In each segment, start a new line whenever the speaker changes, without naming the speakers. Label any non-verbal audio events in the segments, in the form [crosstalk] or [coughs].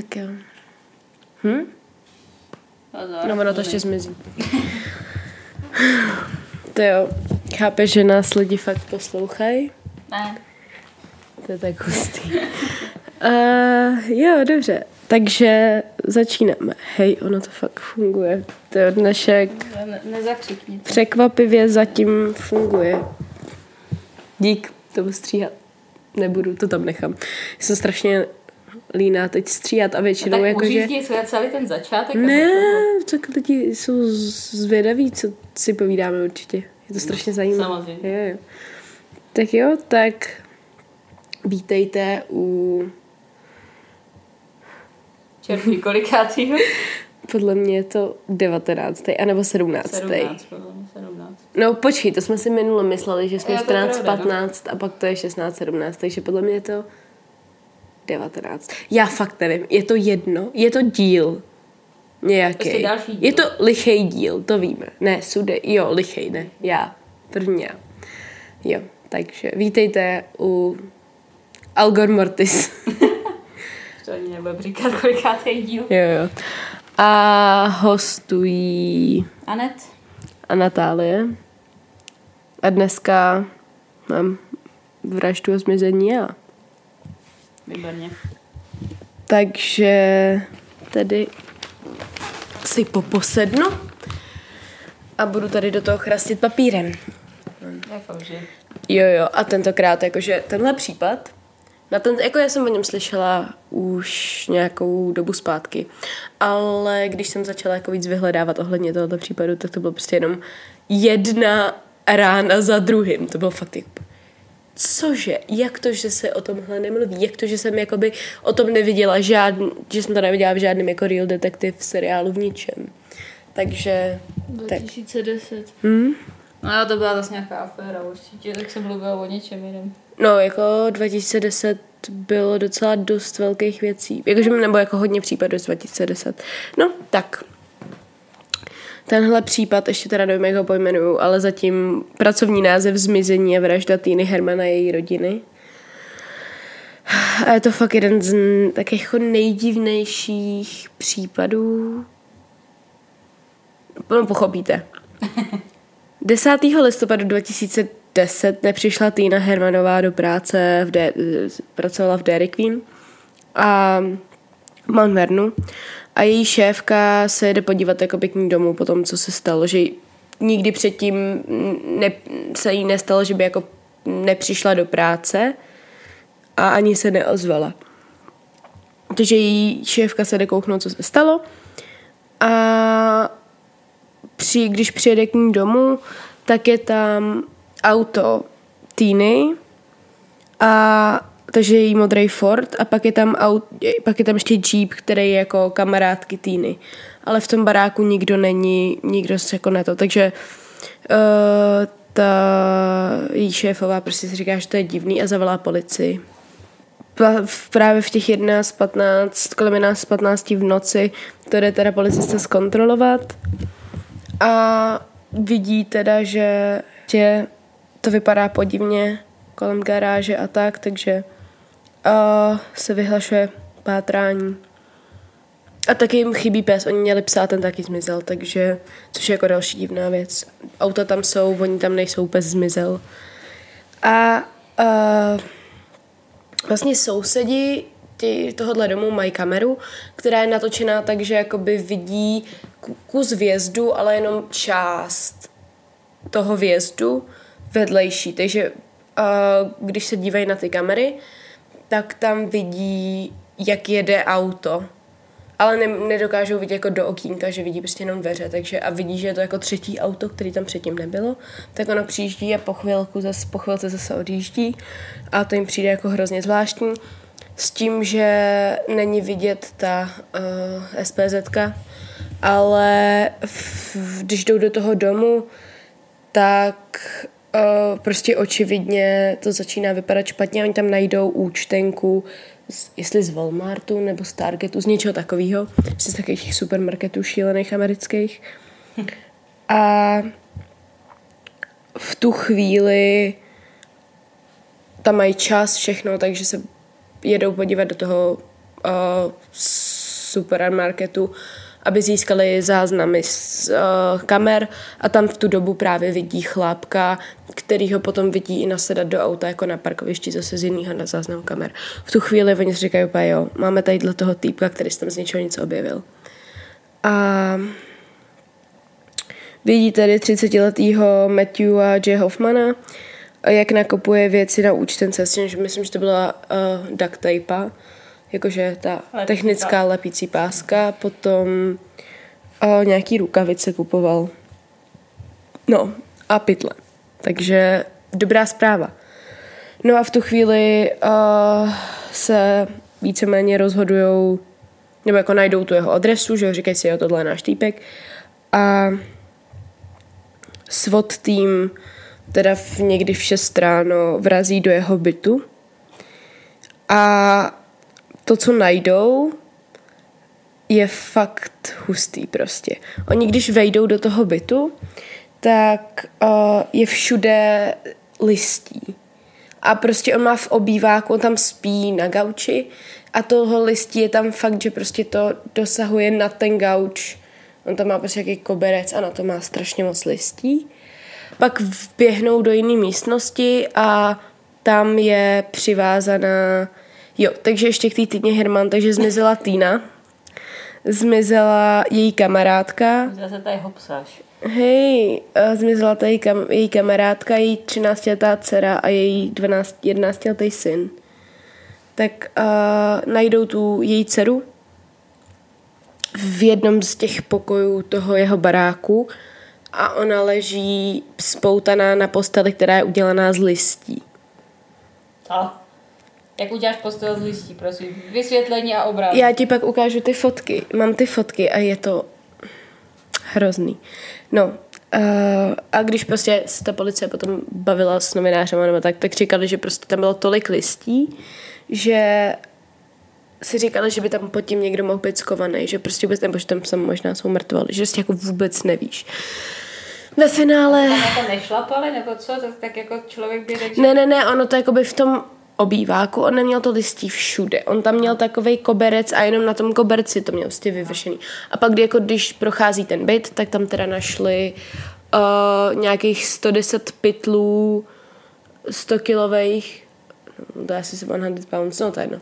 Tak jo. Hm?
Pozor,
No, ono to ještě zmizí. [laughs] to jo, chápeš, že nás lidi fakt poslouchají?
Ne.
To je tak hustý. [laughs] Uh, jo, dobře. Takže začínáme. Hej, ono to fakt funguje. To je dnešek
Ne, nezakřikni.
překvapivě zatím funguje. Dík, to budu stříhat. Nebudu, to tam nechám. Jsem strašně líná teď stříhat a většinou
tak
jakože...
uřízni co celý ten začátek.
Ne, tak lidi jsou zvědaví, co si povídáme určitě. Je to strašně zajímavé.
samozřejmě.
Jo, jo. Tak jo, tak vítejte u,
Čerpí kolikátýho? [laughs]
podle mě je to 19. anebo 17.
17, podle mě 17.
No počkej, to jsme si minule mysleli, že jsme
Jo, to je
14,
pravda, no.
15 a pak to je 16, 17, takže podle mě je to 19. Já fakt nevím, je to jedno, je to díl nějaký.
Prostě další díl.
Je to lichý díl, to víme. Ne, sude, jo, lichý, ne, já, první já. Jo, takže vítejte u Algor Mortis. [laughs]
To ani nebudu říkat, kolikátý díl.
jo, jo. A hostují
Anet?
a Natálie. A dneska mám vraždu a zmizení já.
Výborně.
Takže tedy si poposednu a budu tady do toho chrastit papírem. Jo, jo, a tentokrát jakože tenhle případ, na ten, jako já jsem o něm slyšela už nějakou dobu zpátky, ale když jsem začala jako víc vyhledávat ohledně tohoto případu, tak to bylo prostě jenom jedna rána za druhým. To bylo fakt jako, cože, jak to, že se o tomhle nemluví, jak to, že jsem jakoby o tom neviděla žádný, že jsem to neviděla v žádném jako real detective seriálu v ničem. Takže, tak.
2010.
Hm?
No jo, to byla zase nějaká aféra určitě, tak jsem mluvila o něčem jiném.
No, jako 2010 bylo docela dost velkých věcí. Jakože, nebo jako hodně případů z 2010. No, tak. Tenhle případ, ještě teda nevím, jak ho pojmenuju, ale zatím pracovní název Zmizení je vražda Týny Hermana a její rodiny. A je to fakt jeden z n- tak jako nejdivnějších případů. No, pochopíte. [laughs] 10. listopadu 2010 nepřišla Týna Hermanová do práce, v De- pracovala v Dairy Queen a Mount Vernu a její šéfka se jede podívat jakoby k ní domů po tom, co se stalo, že nikdy předtím ne, se jí nestalo, že by jako nepřišla do práce a ani se neozvala. Takže její šéfka se jde kouknout, co se stalo a při, když přijede k ní domů, tak je tam auto Týny a takže její modrý Ford a pak je tam, aut, pak je tam ještě Jeep, který je jako kamarádky Týny. Ale v tom baráku nikdo není, nikdo se jako na to. Takže uh, ta její šéfová prostě si říká, že to je divný a zavolá policii. Právě v těch 11.15, kolem 11.15 v noci, to jde teda policista zkontrolovat a vidí teda, že tě to vypadá podivně kolem garáže a tak, takže uh, se vyhlašuje pátrání. A taky jim chybí pes, oni měli psa, ten taky zmizel, takže, což je jako další divná věc. Auta tam jsou, oni tam nejsou, pes zmizel. A uh, vlastně sousedi tohohle domu mají kameru, která je natočená tak, že jakoby vidí ku- kus vjezdu, ale jenom část toho vjezdu vedlejší. Takže uh, když se dívají na ty kamery, tak tam vidí, jak jede auto. Ale ne, nedokážou vidět jako do okýnka, že vidí prostě jenom dveře, takže a vidí, že je to jako třetí auto, který tam předtím nebylo, tak ono přijíždí a po chvilku zase, po chvilce zase odjíždí a to jim přijde jako hrozně zvláštní s tím, že není vidět ta uh, SPZka, ale v, když jdou do toho domu, tak uh, prostě očividně to začíná vypadat špatně. Oni tam najdou účtenku, z, jestli z Walmartu nebo z Targetu, z něčeho takového, z takových supermarketů šílených amerických. A v tu chvíli tam mají čas, všechno, takže se jedou podívat do toho uh, supermarketu, aby získali záznamy z uh, kamer a tam v tu dobu právě vidí chlápka, který ho potom vidí i nasedat do auta jako na parkovišti zase z jiného na záznam kamer. V tu chvíli oni si říkají jo, máme tady toho týpka, který se tam z něčeho něco objevil. A vidí tady 30-letýho Matthewa J. Hoffmana, jak nakopuje věci na účtence, myslím, že to byla uh, duct tape, jakože ta
Lepící
technická lepící páska, potom uh, nějaký rukavice kupoval. No a pytle. Takže dobrá zpráva. No a v tu chvíli uh, se víceméně rozhodujou, nebo jako najdou tu jeho adresu, že jo, říkají si, jo, tohle je náš týpek. A SWAT tým teda v někdy v 6 ráno vrazí do jeho bytu a to, co najdou, je fakt hustý prostě. Oni když vejdou do toho bytu, tak uh, je všude listí. A prostě on má v obýváku, on tam spí na gauči a toho listí je tam fakt, že prostě to dosahuje na ten gauč. On tam má prostě jaký koberec a na to má strašně moc listí. Pak vběhnou do jiné místnosti a tam je přivázaná... Jo, takže ještě k té týdně Herman, takže zmizela Týna, zmizela její kamarádka,
Zase tady hopsáš.
hej, zmizela tady kam, její kamarádka, její 13-letá dcera a její 12, 11-letý syn. Tak uh, najdou tu její dceru v jednom z těch pokojů toho jeho baráku a ona leží spoutaná na posteli, která je udělaná z listí.
A? Jak uděláš postel z listí, prosím. Vysvětlení a obraz.
Já ti pak ukážu ty fotky. Mám ty fotky a je to hrozný. No, uh, a když prostě se ta policie potom bavila s novinářem nebo tak, tak říkali, že prostě tam bylo tolik listí, že si říkali, že by tam pod tím někdo mohl být skovaný, že prostě vůbec, nebo že tam sam možná jsou mrtvali, že prostě jako vůbec nevíš. Ve finále...
Tam jako nešlapali, nebo co? Tak, tak jako člověk by řekl,
Ne, ne, ne, ono to jakoby v tom obýváku, on neměl to listí všude. On tam měl takový koberec a jenom na tom koberci to měl prostě vyvršený. A pak, jako, když prochází ten byt, tak tam teda našli uh, nějakých 110 pytlů 100 kilových, no, to je asi 100 pounds, no to je jedno.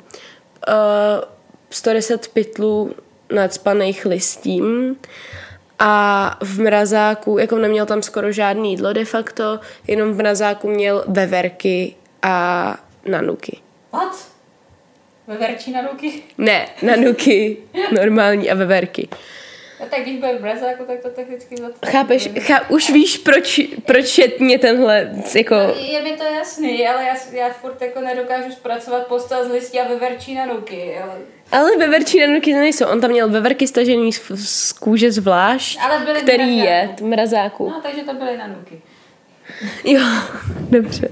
Uh, 110 pytlů nadspaných listím a v mrazáku, jako neměl tam skoro žádný jídlo de facto, jenom v mrazáku měl veverky a nanuky.
What? Veverčí na ruky?
Ne, nanuky, normální a veverky.
No tak když bude v mrazáku, tak to technicky zatvoří.
Chápeš, chá, už víš, proč, proč je mě tenhle, jako,
Je mi to jasný, ale já, já furt jako nedokážu zpracovat postel z listí a veverčí na ruky. Ale,
ale veverčí nanuky to nejsou. On tam měl veverky stažený z, z kůže zvlášť,
Ale byly
který
mrazáku.
je v mrazáku.
no, takže to byly na ruky.
Jo, dobře.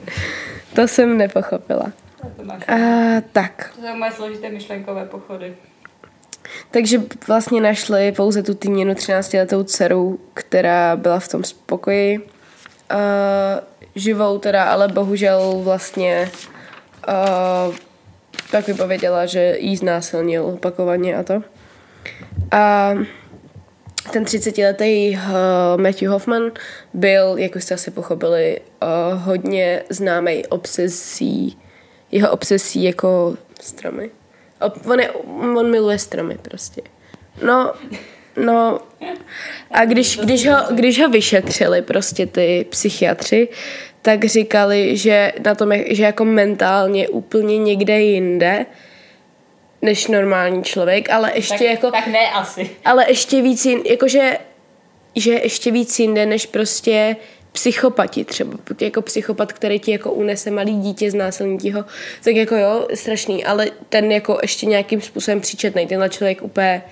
To jsem nepochopila.
Tak to máš.
A, tak.
To jsou moje složité myšlenkové pochody.
Takže vlastně našli pouze tu týměnu 13-letou dceru, která byla v tom spokoji. Uh, živou teda, ale bohužel vlastně uh, tak vypověděla, že jí znásilnil opakovaně a to. A ten 30-letý uh, Matthew Hoffman byl, jak už jste asi pochopili, uh, hodně známý obsesí, jeho obsesí jako stromy. Ob- On, je, on miluje stromy prostě. No, no a když, když, ho, když ho vyšetřili prostě ty psychiatři, tak říkali, že na tom, že jako mentálně úplně někde jinde, než normální člověk, ale ještě
Tak,
jako...
tak ne asi.
Ale ještě víc, jin, jakože, že ještě víc jinde, než prostě psychopati třeba, jako psychopat, který ti jako unese malý dítě, znásilní ti ho, tak jako jo, strašný, ale ten jako ještě nějakým způsobem příčetný, tenhle člověk úplně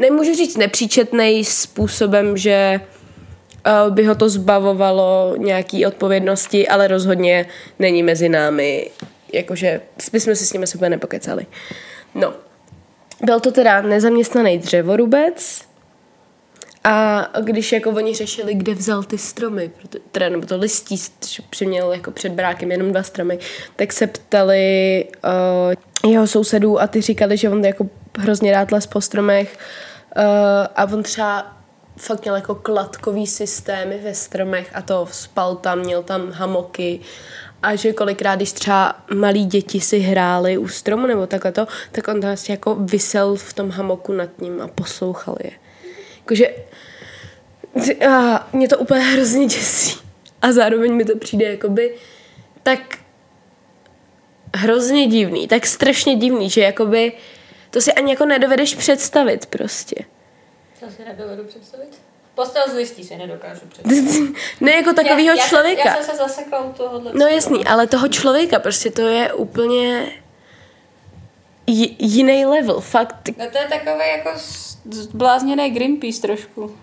nemůžu říct nepříčetný způsobem, že uh, by ho to zbavovalo nějaký odpovědnosti, ale rozhodně není mezi námi, jakože bychom si s nimi super nepokecali. No, byl to teda nezaměstnaný dřevorubec A když jako oni řešili, kde vzal ty stromy, teda, nebo to listí, že přiměl jako před brákem jenom dva stromy, tak se ptali uh, jeho sousedů a ty říkali, že on jako hrozně rád les po stromech uh, a on třeba fakt měl jako kladkový systémy ve stromech a to spal tam, měl tam hamoky a že kolikrát, když třeba malí děti si hráli u stromu nebo takhle to, tak on vlastně jako vysel v tom hamoku nad ním a poslouchal je. Jakože a mě to úplně hrozně děsí. A zároveň mi to přijde jakoby tak hrozně divný, tak strašně divný, že jakoby to si ani jako nedovedeš představit prostě.
Co si nedovedu představit? Postel z listí si nedokážu představit. [laughs]
ne jako takového
já,
člověka.
Já, já jsem se zasekla u tohohle.
No jasný, ale toho člověka prostě to je úplně j- jiný level, fakt.
No to je takový jako zblázněný Greenpeace trošku.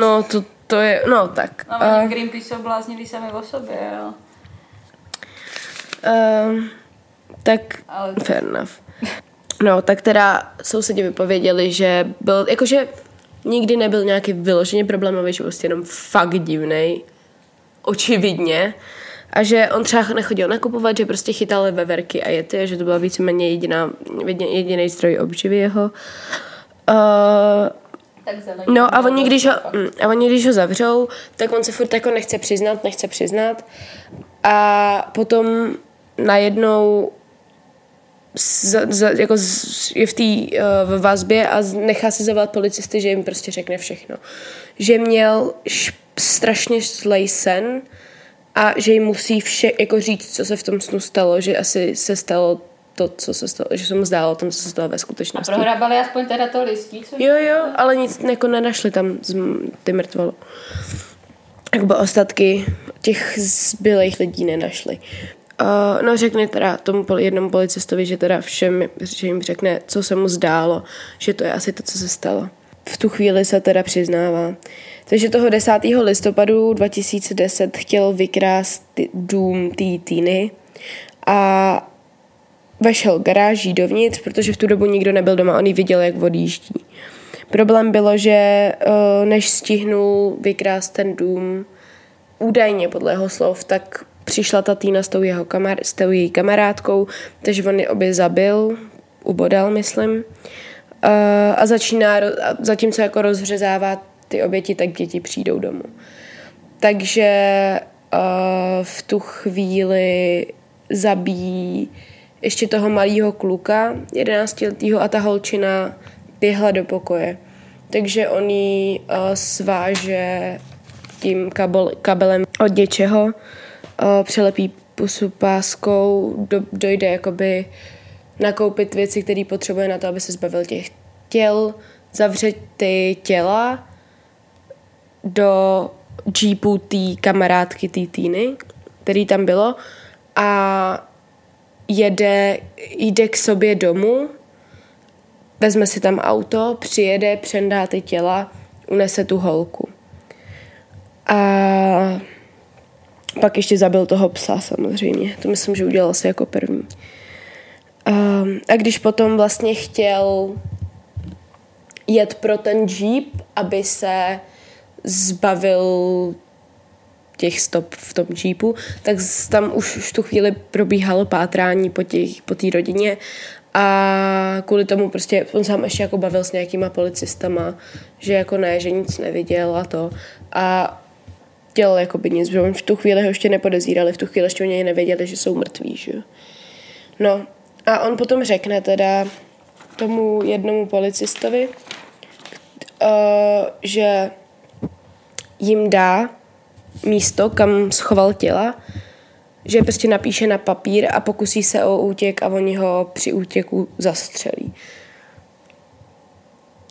No to, to je, no tak.
No, uh, Greenpeace jsou bláznili sami o sobě, jo.
Uh, tak, ale... fair enough. No, tak teda sousedi vypověděli, že byl, jakože nikdy nebyl nějaký vyloženě problémový, že prostě jenom fakt divnej, očividně. A že on třeba nechodil nakupovat, že prostě chytal veverky a jety, a že to byla víceméně jediná, jediný zdroj obživy jeho. Uh, no a oni, když ho, mm, a oni, když ho zavřou, tak on se furt jako nechce přiznat, nechce přiznat. A potom najednou za, za, jako z, je v té uh, vazbě a nechá si zavolat policisty, že jim prostě řekne všechno. Že měl š, strašně zlej sen a že jim musí vše jako říct, co se v tom snu stalo, že asi se stalo to, co se stalo, že se mu zdálo tom, co se stalo ve skutečnosti.
A prohrabali aspoň teda to listí, co?
Jo, jo, ale nic jako nenašli tam z, ty mrtvolo. Jakby ostatky těch zbylých lidí nenašli. Uh, no řekne teda tomu jednomu policistovi, že teda všem, že jim řekne, co se mu zdálo, že to je asi to, co se stalo. V tu chvíli se teda přiznává. Takže toho 10. listopadu 2010 chtěl vykrást dům té týny a vešel garáží dovnitř, protože v tu dobu nikdo nebyl doma, on ji viděl, jak odjíždí. Problém bylo, že než stihnul vykrást ten dům, údajně podle jeho slov, tak přišla ta Týna s tou, jeho kamar- s tou její kamarádkou, takže on je obě zabil, ubodal, myslím. Uh, a začíná, zatímco jako rozřezává ty oběti, tak děti přijdou domů. Takže uh, v tu chvíli zabíjí ještě toho malého kluka, 11 letého a ta holčina běhla do pokoje. Takže on ji uh, sváže tím kabel, kabelem od něčeho uh, přelepí pusu páskou, do, dojde jakoby nakoupit věci, které potřebuje na to, aby se zbavil těch těl, zavře ty těla do jeepu té kamarádky té týny, který tam bylo a jede, jde k sobě domů, vezme si tam auto, přijede, přendá ty těla, unese tu holku. A pak ještě zabil toho psa samozřejmě. To myslím, že udělal se jako první. Um, a když potom vlastně chtěl jet pro ten jeep, aby se zbavil těch stop v tom jeepu, tak tam už v tu chvíli probíhalo pátrání po té po rodině a kvůli tomu prostě on sám ještě jako bavil s nějakýma policistama, že jako ne, že nic neviděl a to. A dělal jako by nic, že v tu chvíli ho ještě nepodezírali, v tu chvíli ještě oni nevěděli, že jsou mrtví, že No a on potom řekne teda tomu jednomu policistovi, uh, že jim dá místo, kam schoval těla, že prostě napíše na papír a pokusí se o útěk a oni ho při útěku zastřelí.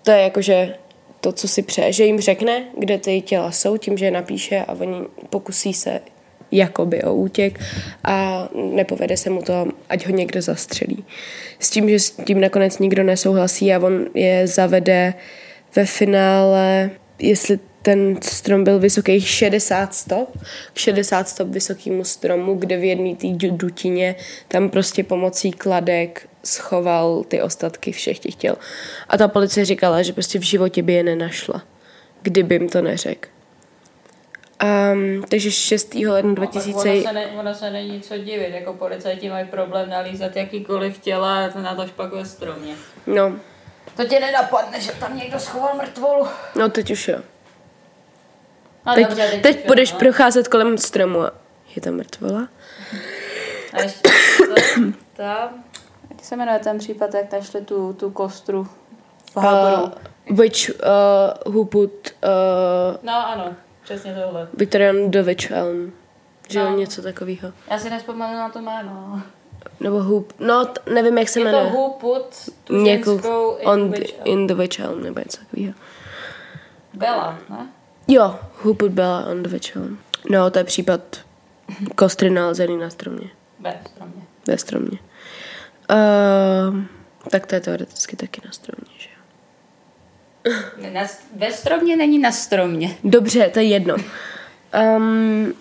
To je jakože to, co si přeje, že jim řekne, kde ty těla jsou, tím, že je napíše a oni pokusí se jakoby o útěk a nepovede se mu to, ať ho někdo zastřelí. S tím, že s tím nakonec nikdo nesouhlasí a on je zavede ve finále, jestli ten strom byl vysoký 60 stop, k 60 stop vysokýmu stromu, kde v jedné té dutině tam prostě pomocí kladek schoval ty ostatky všech těch těl. A ta policie říkala, že prostě v životě by je nenašla. kdybym to neřekl. Um, takže 6. ledna
No,
2000...
tak ono, se ne, ono se není co divit, jako policajti mají problém nalízat jakýkoliv těla a to na to pak ve stromě.
No,
To tě nenapadne, že tam někdo schoval mrtvolu.
no teď už jo.
A
Teď,
dobře,
teď
jo,
budeš
no.
procházet kolem stromu a je tam mrtvola?
A ještě [coughs] to, jak se jmenuje ten případ, jak našli tu, tu kostru v?
Uh, which uh, who put uh,
No ano, přesně tohle.
Victorian the Witch Elm. Že jo,
No.
něco takového.
Já si nespomenu na to jméno.
Nebo who, no t- nevím, jak se
Je to
jmenuje.
Who put tu
Někou
in
on
the
in the Witch Elm, nebo něco takového.
Bella, ne?
Jo, who put Bella on the Witch Elm. No, to je případ kostry nalezený na stromě.
Ve stromě.
Ve stromě. Uh, tak to je teoreticky taky na stromě, že jo.
Na, ve stromě není na stromě.
Dobře, to je jedno. Um,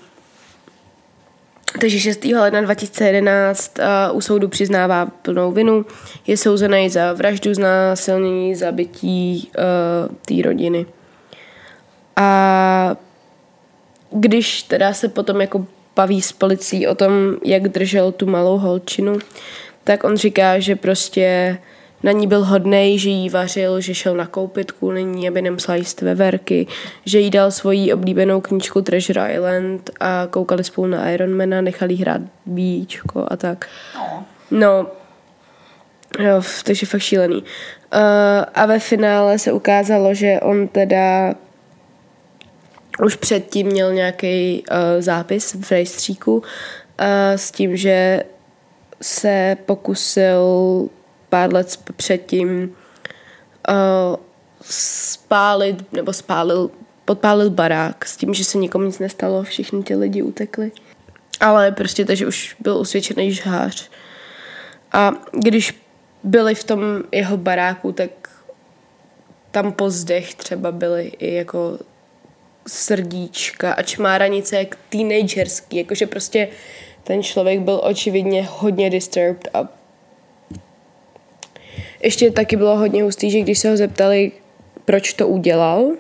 takže 6. ledna 2011 uh, u soudu přiznává plnou vinu. Je souzený za vraždu, znásilnění, zabití uh, té rodiny. A když teda se potom jako baví s policií o tom, jak držel tu malou holčinu, tak on říká, že prostě na ní byl hodnej, že jí vařil, že šel nakoupit kvůli ní, aby nemusela jíst veverky, že jí dal svoji oblíbenou knížku Treasure Island a koukali spolu na Ironmana, nechali hrát bíčko a tak.
No.
No, jo, takže fakt šílený. Uh, a ve finále se ukázalo, že on teda už předtím měl nějaký uh, zápis v rejstříku uh, s tím, že se pokusil pár let předtím uh, spálit, nebo spálil, podpálil barák s tím, že se nikomu nic nestalo, všichni ti lidi utekli. Ale prostě takže už byl usvědčený žhář. A když byli v tom jeho baráku, tak tam po zdech třeba byly i jako srdíčka a čmáranice jak teenagerský, jakože prostě ten člověk byl očividně hodně disturbed a ještě taky bylo hodně hustý, že když se ho zeptali, proč to udělal,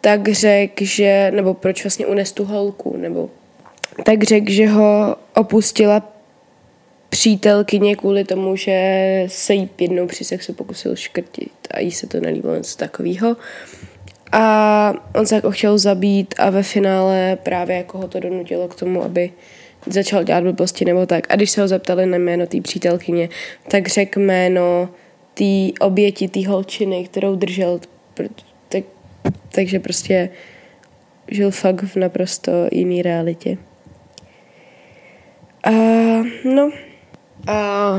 tak řekl, že, nebo proč vlastně unes tu holku, nebo tak řekl, že ho opustila přítelkyně kvůli tomu, že se jí jednou při sexu pokusil škrtit a jí se to nelíbilo něco takového. A on se jako chtěl zabít a ve finále právě jako ho to donutilo k tomu, aby začal dělat blbosti nebo tak. A když se ho zeptali na jméno té přítelkyně, tak řekl jméno té oběti, té holčiny, kterou držel. Tak, takže prostě žil fakt v naprosto jiný realitě. A no, a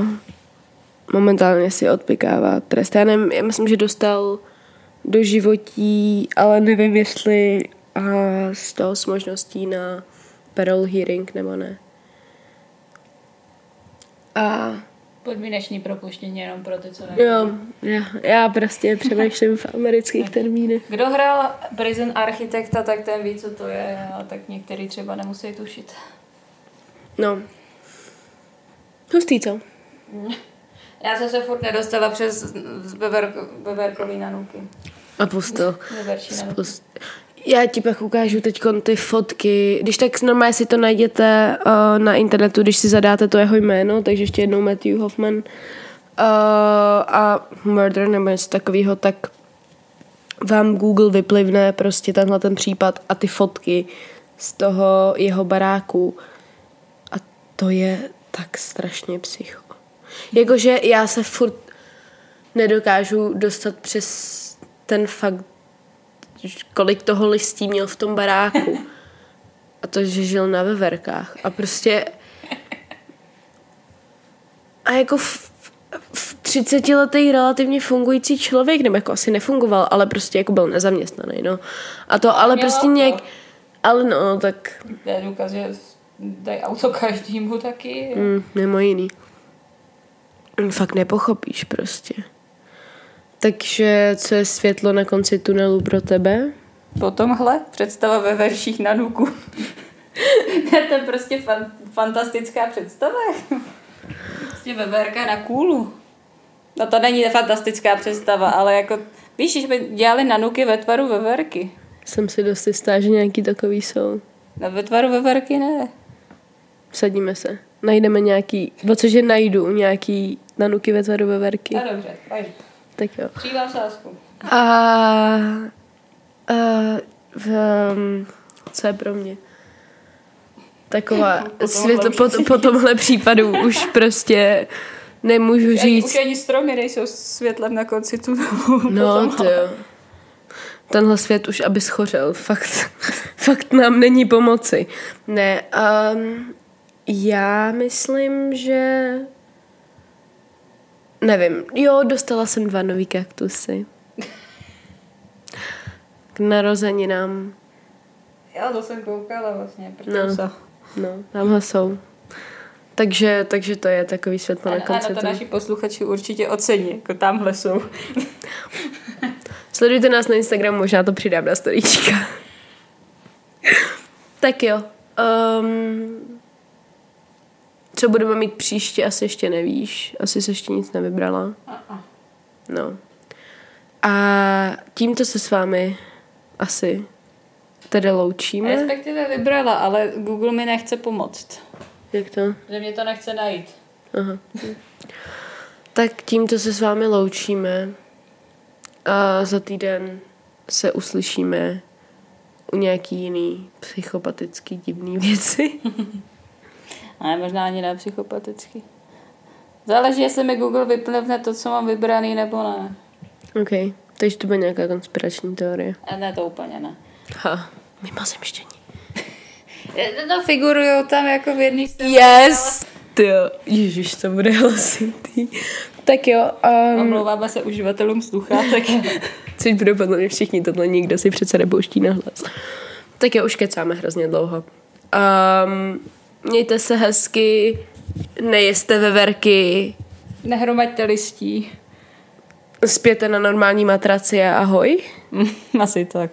momentálně si odpikává trest. Já nevím, já myslím, že dostal do životí, ale nevím, jestli a z toho s možností na parole hearing nebo ne. A
Podmíneční propuštění jenom pro ty, co neví.
jo, já, já prostě přemýšlím v amerických termínech.
Kdo hrál Prison Architekta, tak ten ví, co to je, a tak některý třeba nemusí tušit.
No. Hustý, co? [laughs]
Já jsem se furt nedostala přes beverko, beverkový nanuky.
A. Spust- Já ti pak ukážu teď ty fotky. Když tak normálně si to najděte uh, na internetu, když si zadáte to jeho jméno, takže ještě jednou Matthew Hoffman uh, a Murder nebo něco takového, tak vám Google vyplivne prostě tenhle ten případ a ty fotky z toho jeho baráku. A to je tak strašně psycho. Jakože já se furt nedokážu dostat přes ten fakt, kolik toho listí měl v tom baráku. A to, že žil na veverkách. A prostě... A jako v, v 30 letý relativně fungující člověk, nebo jako asi nefungoval, ale prostě jako byl nezaměstnaný, no. A to, ale
Měl
prostě
auto.
nějak... Ale no, tak
To je důkaz, že dají auto každému taky.
Mm, mimo jiný. Fakt nepochopíš prostě. Takže co je světlo na konci tunelu pro tebe?
Po tomhle představa ve verších na nuku. [laughs] to je prostě fan, fantastická představa. prostě veverka na kůlu. No to není fantastická představa, ale jako, víš, že by dělali nanuky ve tvaru veverky.
Jsem si dost jistá, že nějaký takový jsou.
No ve tvaru veverky ne.
Sadíme se. Najdeme nějaký, o cože najdu nějaký nanuky ve tvaru veverky.
No dobře, pojď.
Tak jo.
Sásku.
A, a v, um, co je pro mě? Taková [laughs]
Po tomhle
světlo, po, po tomhle případu už prostě nemůžu
Ani, už
říct.
ani stromy nejsou světlem na konci tunelu. [laughs]
No, to jo. Tenhle svět už aby schořel. Fakt, [laughs] fakt nám není pomoci. Ne, um, já myslím, že... Nevím. Jo, dostala jsem dva nový kaktusy. K narozeninám.
Jo, to jsem koukala vlastně.
No.
No.
No, tamhle jsou. Takže, takže to je takový světlo na konci.
ano, to naši posluchači určitě ocení, jako tamhle jsou. [laughs]
Sledujte nás na Instagramu, možná to přidám na storíčka. tak jo. Um, co budeme mít příště, asi ještě nevíš. Asi se ještě nic nevybrala. No. A tímto se s vámi asi tedy loučíme.
Respektive vybrala, ale Google mi nechce pomoct.
Jak to?
Že mě to nechce najít.
Aha. Tak tímto se s vámi loučíme. A za týden se uslyšíme u nějaký jiný psychopatický divný věci. [laughs]
Ale možná ani ne psychopaticky. Záleží, jestli mi Google vyplivne to, co mám vybraný, nebo ne.
OK, takže to bude nějaká konspirační teorie.
A ne, to úplně ne.
Ha, mimozemštění. [laughs]
No, figurujou tam jako v jedný
Yes! Ty jo, ježiš, to bude hlasitý. Tak jo, um,
Omlouváme se uživatelům sluchátek. [laughs]
což budou podle mě všichni, tohle nikdo si přece nepouští na hlas. Tak jo, už kecáme hrozně dlouho. Um, mějte se hezky, nejeste veverky,
Nehromaďte listí.
spěte na normální matraci a ahoj. [laughs]
Asi tak.